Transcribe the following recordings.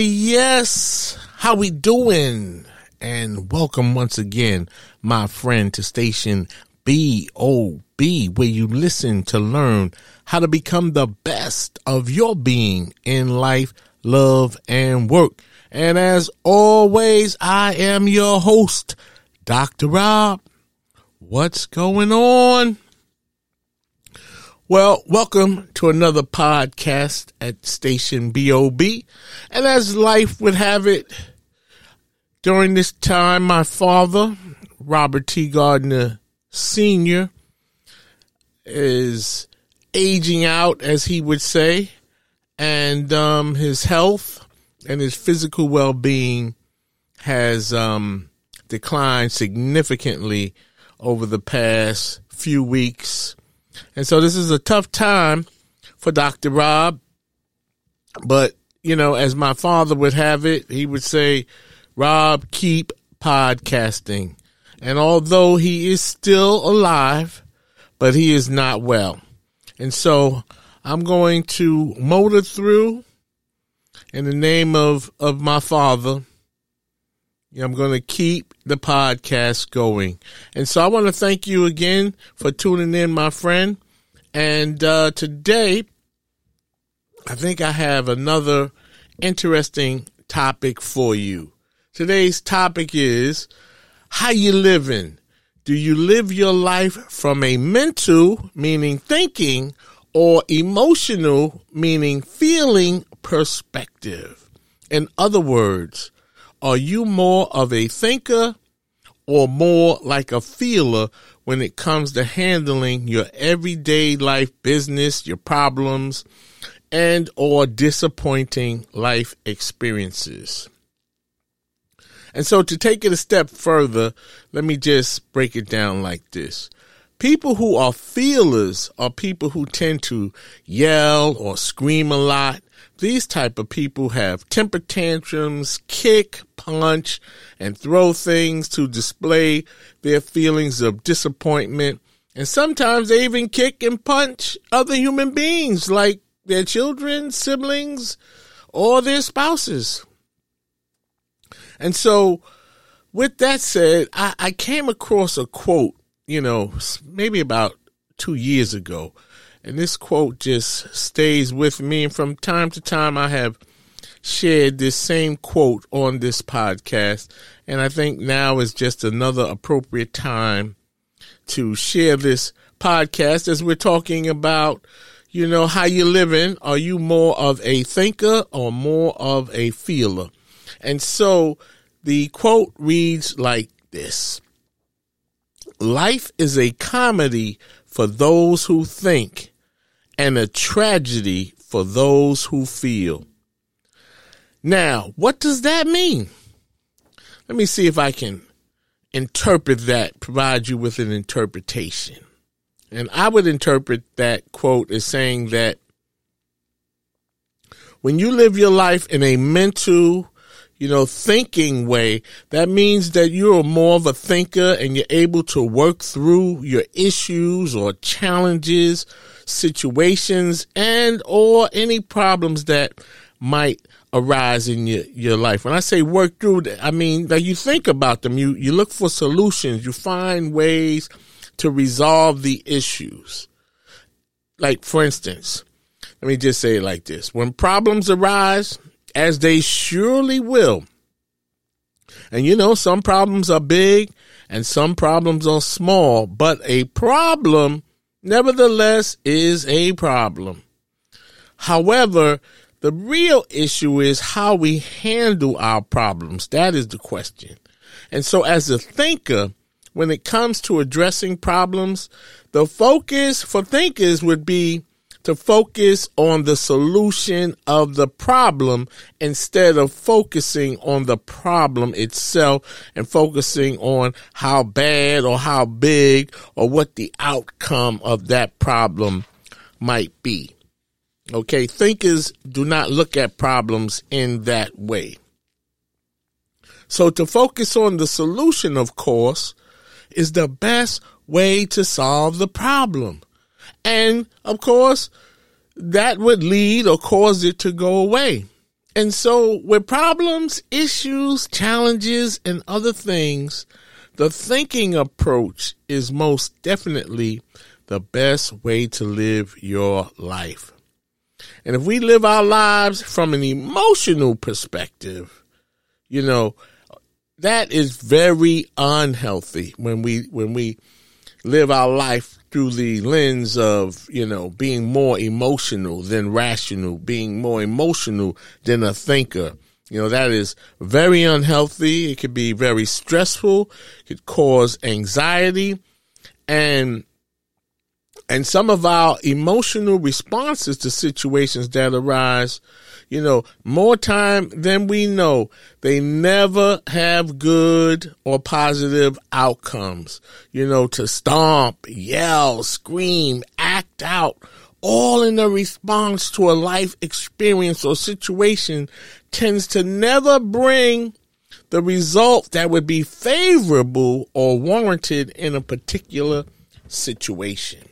Yes. How we doing? And welcome once again, my friend, to station BOB, where you listen to learn how to become the best of your being in life, love, and work. And as always, I am your host, Dr. Rob. What's going on? Well, welcome to another podcast at Station BOB. And as life would have it, during this time, my father, Robert T. Gardner Sr., is aging out, as he would say, and um, his health and his physical well being has um, declined significantly over the past few weeks and so this is a tough time for Dr. Rob. But, you know, as my father would have it, he would say, Rob, keep podcasting. And although he is still alive, but he is not well. And so I'm going to motor through in the name of, of my father. I'm going to keep the podcast going. And so I want to thank you again for tuning in, my friend. And uh, today, I think I have another interesting topic for you. Today's topic is how you living? Do you live your life from a mental, meaning thinking, or emotional, meaning feeling perspective? In other words, are you more of a thinker or more like a feeler when it comes to handling your everyday life business, your problems, and or disappointing life experiences? And so to take it a step further, let me just break it down like this. People who are feelers are people who tend to yell or scream a lot these type of people have temper tantrums, kick, punch, and throw things to display their feelings of disappointment. And sometimes they even kick and punch other human beings like their children, siblings, or their spouses. And so, with that said, I, I came across a quote, you know, maybe about two years ago and this quote just stays with me. And from time to time, I have shared this same quote on this podcast. And I think now is just another appropriate time to share this podcast as we're talking about, you know, how you're living. Are you more of a thinker or more of a feeler? And so the quote reads like this. Life is a comedy for those who think and a tragedy for those who feel. Now, what does that mean? Let me see if I can interpret that, provide you with an interpretation. And I would interpret that quote as saying that when you live your life in a mental, you know, thinking way, that means that you're more of a thinker and you're able to work through your issues or challenges situations and or any problems that might arise in your, your life. When I say work through, I mean that you think about them. You, you look for solutions. You find ways to resolve the issues. Like, for instance, let me just say it like this when problems arise, as they surely will, and you know, some problems are big and some problems are small, but a problem, nevertheless, is a problem. However, the real issue is how we handle our problems. That is the question. And so, as a thinker, when it comes to addressing problems, the focus for thinkers would be to focus on the solution of the problem instead of focusing on the problem itself and focusing on how bad or how big or what the outcome of that problem might be. Okay, thinkers do not look at problems in that way. So to focus on the solution, of course, is the best way to solve the problem. And of course, that would lead or cause it to go away. And so with problems, issues, challenges, and other things, the thinking approach is most definitely the best way to live your life. And if we live our lives from an emotional perspective, you know, that is very unhealthy when we when we live our life through the lens of you know being more emotional than rational being more emotional than a thinker. You know that is very unhealthy. It could be very stressful. It could cause anxiety. And and some of our emotional responses to situations that arise you know, more time than we know, they never have good or positive outcomes. You know, to stomp, yell, scream, act out, all in a response to a life experience or situation tends to never bring the result that would be favorable or warranted in a particular situation.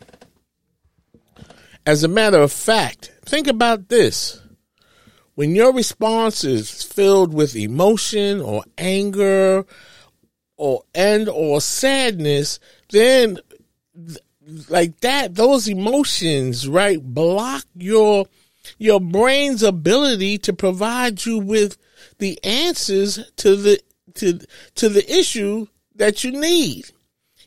As a matter of fact, think about this when your response is filled with emotion or anger or and or sadness, then like that, those emotions, right, block your your brain's ability to provide you with the answers to the to to the issue that you need.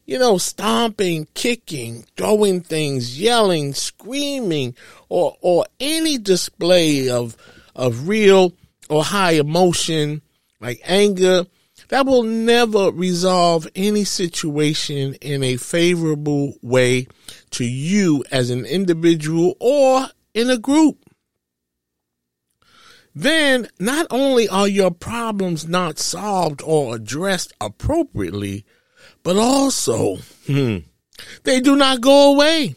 You know, stomping, kicking, throwing things, yelling, screaming, or or any display of of real or high emotion like anger, that will never resolve any situation in a favorable way to you as an individual or in a group. Then not only are your problems not solved or addressed appropriately, but also, hmm, they do not go away.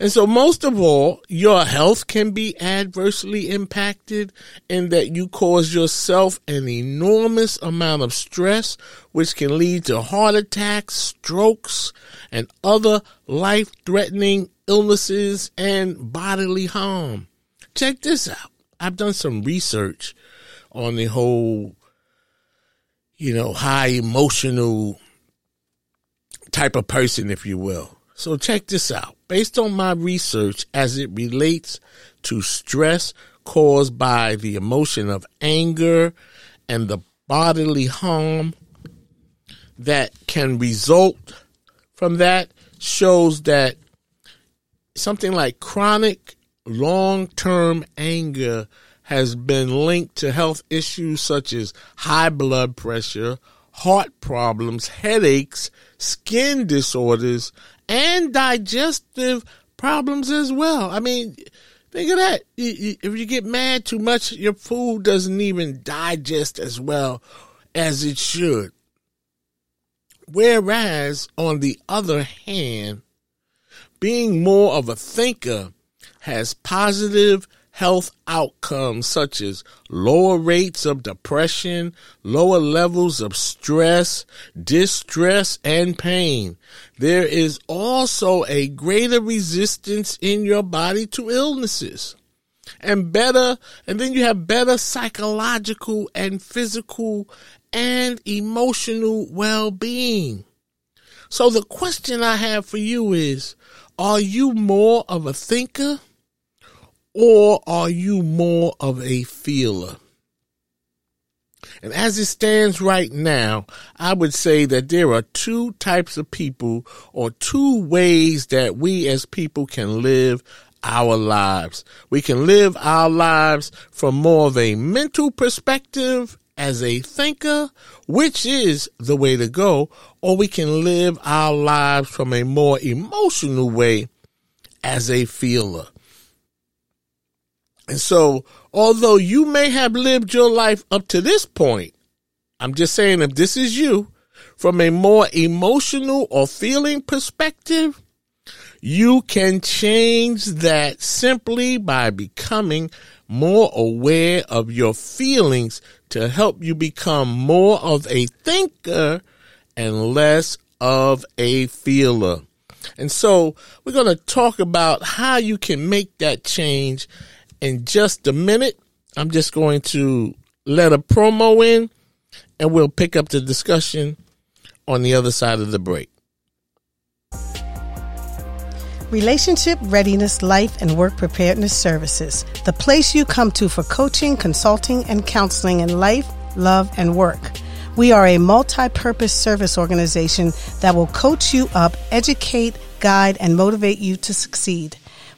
And so most of all, your health can be adversely impacted in that you cause yourself an enormous amount of stress, which can lead to heart attacks, strokes, and other life threatening illnesses and bodily harm. Check this out. I've done some research on the whole, you know, high emotional type of person, if you will. So check this out. Based on my research as it relates to stress caused by the emotion of anger and the bodily harm that can result from that shows that something like chronic long-term anger has been linked to health issues such as high blood pressure, heart problems, headaches, skin disorders, and digestive problems as well. I mean, think of that. If you get mad too much, your food doesn't even digest as well as it should. Whereas, on the other hand, being more of a thinker has positive health outcomes such as lower rates of depression, lower levels of stress, distress, and pain. There is also a greater resistance in your body to illnesses and better, and then you have better psychological and physical and emotional well-being. So the question I have for you is, are you more of a thinker or are you more of a feeler? And as it stands right now, I would say that there are two types of people or two ways that we as people can live our lives. We can live our lives from more of a mental perspective as a thinker, which is the way to go, or we can live our lives from a more emotional way as a feeler. And so, although you may have lived your life up to this point, I'm just saying if this is you, from a more emotional or feeling perspective, you can change that simply by becoming more aware of your feelings to help you become more of a thinker and less of a feeler. And so we're going to talk about how you can make that change in just a minute. I'm just going to let a promo in and we'll pick up the discussion on the other side of the break. Relationship Readiness Life and Work Preparedness Services, the place you come to for coaching, consulting, and counseling in life, love, and work. We are a multi purpose service organization that will coach you up, educate, guide, and motivate you to succeed.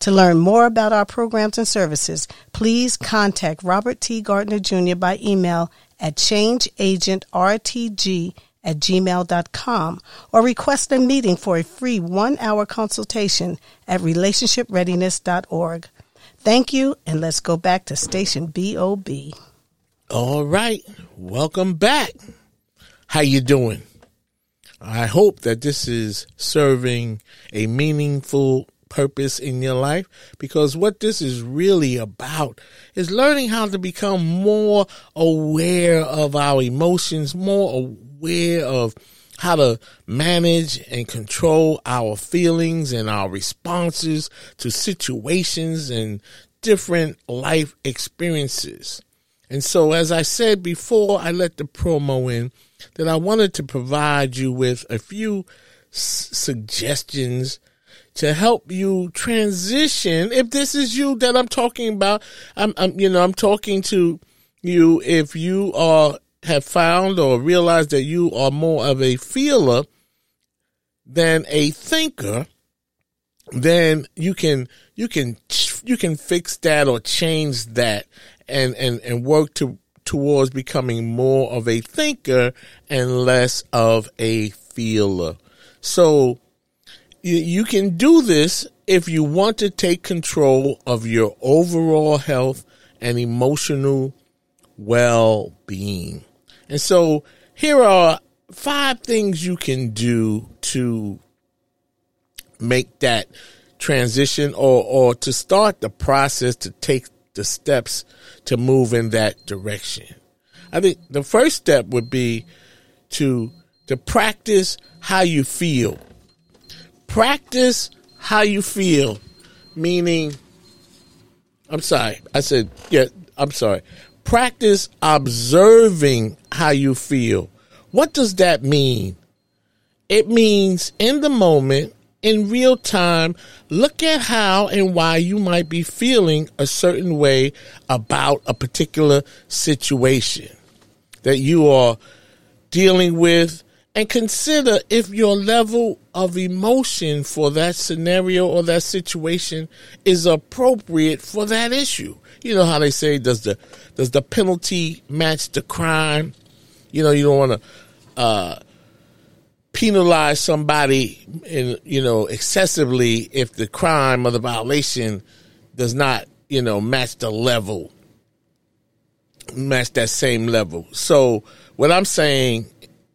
To learn more about our programs and services, please contact Robert T. Gardner Jr. by email at changeagentrtg at gmail.com or request a meeting for a free one hour consultation at relationshipreadiness.org. Thank you, and let's go back to station BOB. All right, welcome back. How you doing? I hope that this is serving a meaningful purpose in your life because what this is really about is learning how to become more aware of our emotions, more aware of how to manage and control our feelings and our responses to situations and different life experiences. And so, as I said before, I let the promo in that I wanted to provide you with a few s- suggestions to help you transition. If this is you that I'm talking about, I'm, I'm, you know, I'm talking to you if you are, have found or realized that you are more of a feeler than a thinker, then you can, you can, you can fix that or change that and, and, and work to, towards becoming more of a thinker and less of a feeler. So, you can do this if you want to take control of your overall health and emotional well being. And so here are five things you can do to make that transition or, or to start the process to take the steps to move in that direction. I think the first step would be to to practice how you feel practice how you feel, meaning, I'm sorry, I said, yeah, I'm sorry. Practice observing how you feel. What does that mean? It means in the moment, in real time, look at how and why you might be feeling a certain way about a particular situation that you are dealing with and consider if your level of emotion for that scenario or that situation is appropriate for that issue. You know how they say does the does the penalty match the crime? You know, you don't want to uh, penalize somebody in you know excessively if the crime or the violation does not you know match the level match that same level. So what I'm saying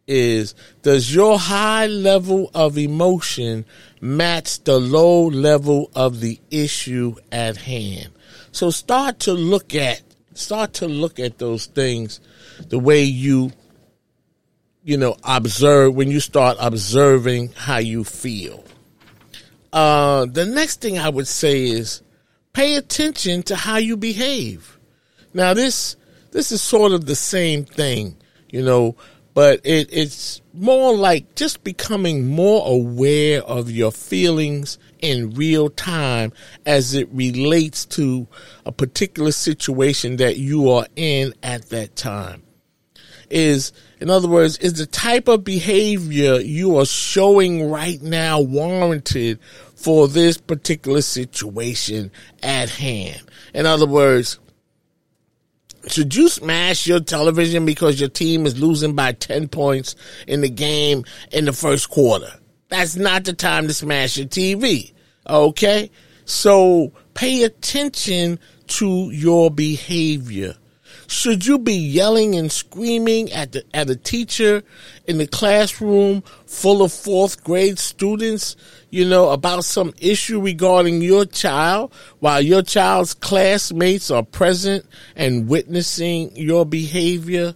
is does your high level of emotion match the low level of the issue at hand? So start to look at Start to look at those things the way you, you know, observe when you start observing how you feel. Uh, the next thing I would say is pay attention to how you behave. Now this this is sort of the same thing, you know, but it, it's more like just becoming more aware of your feelings in real time as it relates to a particular situation that you are in at that time. Is, in other words, is the type of behavior you are showing right now warranted for this particular situation at hand? In other words, should you smash your television because your team is losing by 10 points in the game in the first quarter? That's not the time to smash your TV. Okay? So pay attention to your behavior. Should you be yelling and screaming at the, at a teacher in the classroom full of fourth grade students, you know, about some issue regarding your child while your child's classmates are present and witnessing your behavior?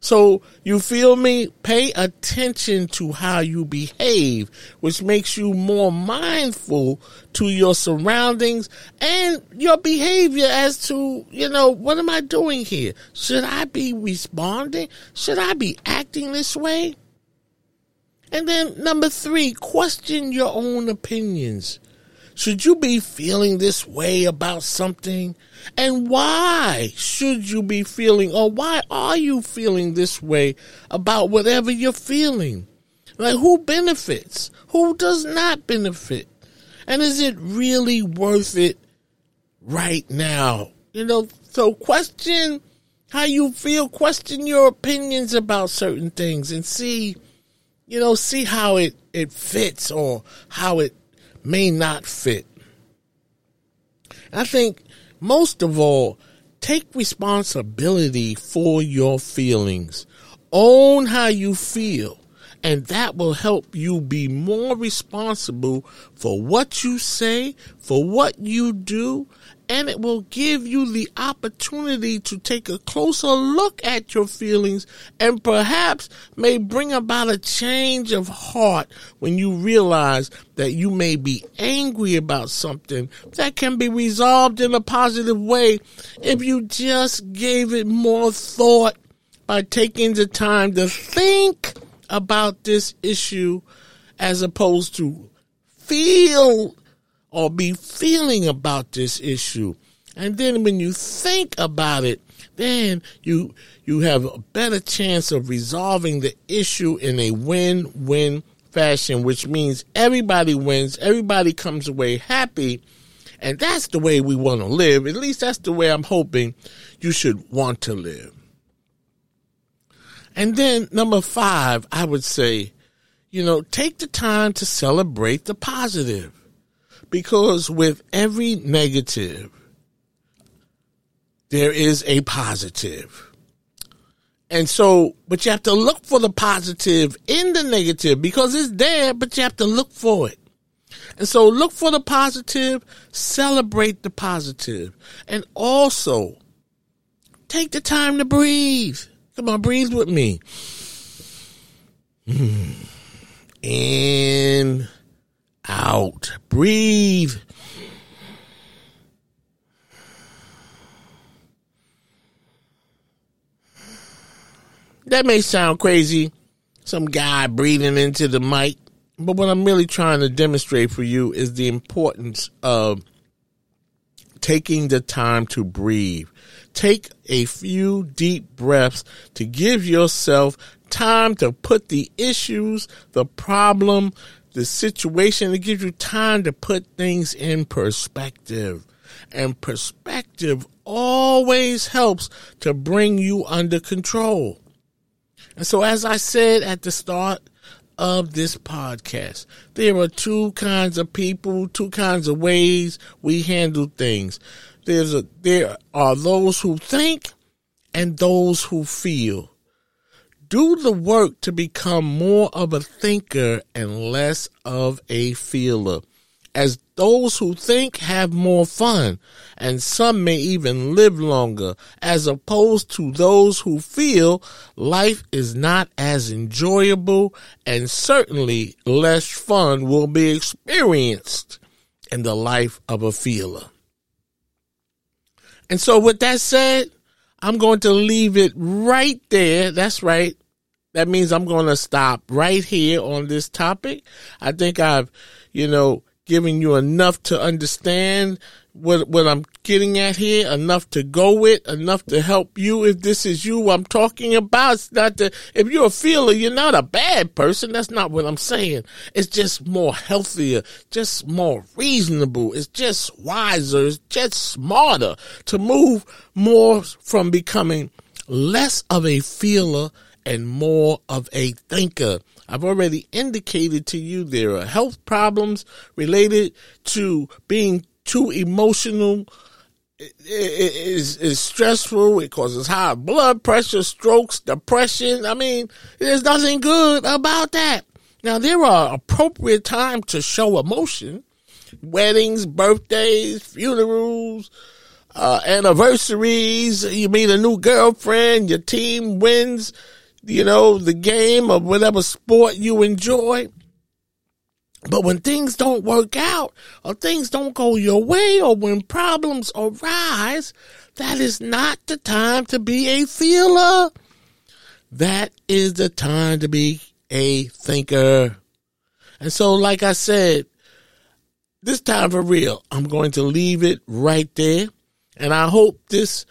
So you feel me? Pay attention to how you behave, which makes you more mindful to your surroundings and your behavior as to, you know, what am I doing here? Should I be responding? Should I be acting this way? And then number three, question your own opinions. Should you be feeling this way about something? And why should you be feeling, or why are you feeling this way about whatever you're feeling? Like, who benefits? Who does not benefit? And is it really worth it right now? You know, so question how you feel, question your opinions about certain things and see, you know, see how it, it fits or how it may not fit. I think most of all, take responsibility for your feelings. Own how you feel, and that will help you be more responsible for what you say, for what you do, and it will give you the opportunity to take a closer look at your feelings and perhaps may bring about a change of heart when you realize that you may be angry about something that can be resolved in a positive way if you just gave it more thought by taking the time to think about this issue as opposed to feel or be feeling about this issue. And then when you think about it, then you you have a better chance of resolving the issue in a win-win fashion, which means everybody wins, everybody comes away happy, and that's the way we want to live. At least that's the way I'm hoping you should want to live. And then number 5, I would say, you know, take the time to celebrate the positive. Because with every negative, there is a positive. And so, but you have to look for the positive in the negative because it's there, but you have to look for it. And so look for the positive, celebrate the positive, and also take the time to breathe. Come on, breathe with me. Hmm. In out. Breathe. That may sound crazy, some guy breathing into the mic, but what I'm really trying to demonstrate for you is the importance of taking the time to breathe. Take a few deep breaths to give yourself time to put the issues, the problem, the situation. It gives you time to put things in perspective. And perspective always helps to bring you under control. And so, as I said at the start of this podcast, there are two kinds of people, two kinds of ways we handle things. There's a, there are those who think and those who feel do the work to become more of a thinker and less of a feeler. as those who think have more fun, and some may even live longer, as opposed to those who feel life is not as enjoyable and certainly less fun will be experienced in the life of a feeler. And so, with that said, I'm going to leave it right there. That's right. That means I'm going to stop right here on this topic. I think I've, you know, given you enough to understand what what I'm getting at here, enough to go with, enough to help you if this is you I'm talking about. It's not that if you're a feeler, you're not a bad person. That's not what I'm saying. It's just more healthier, just more reasonable. It's just wiser. It's just smarter to move more from becoming less of a feeler and more of a thinker. I've already indicated to you there are health problems related to being too emotional. It is is stressful. It causes high blood pressure, strokes, depression. I mean, there's nothing good about that. Now there are appropriate times to show emotion: weddings, birthdays, funerals, uh, anniversaries. You meet a new girlfriend. Your team wins you know, the game of whatever sport you enjoy. But when things don't work out or things don't go your way or when problems arise, that is not the time to be a feeler. That is the time to be a thinker. And so, like I said, this time for real, I'm going to leave it right there. And I hope this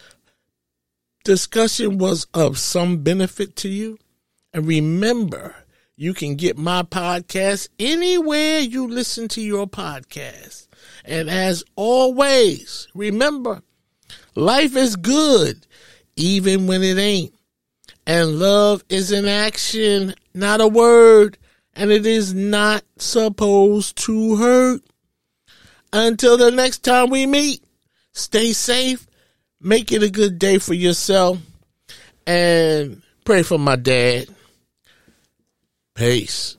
discussion was of some benefit to you. And remember, you can get my podcast anywhere you listen to your podcast. And as always, remember, life is good even when it ain't. And love is an action, not a word. And it is not supposed to hurt. Until the next time we meet, stay safe Make it a good day for yourself and pray for my dad. Peace.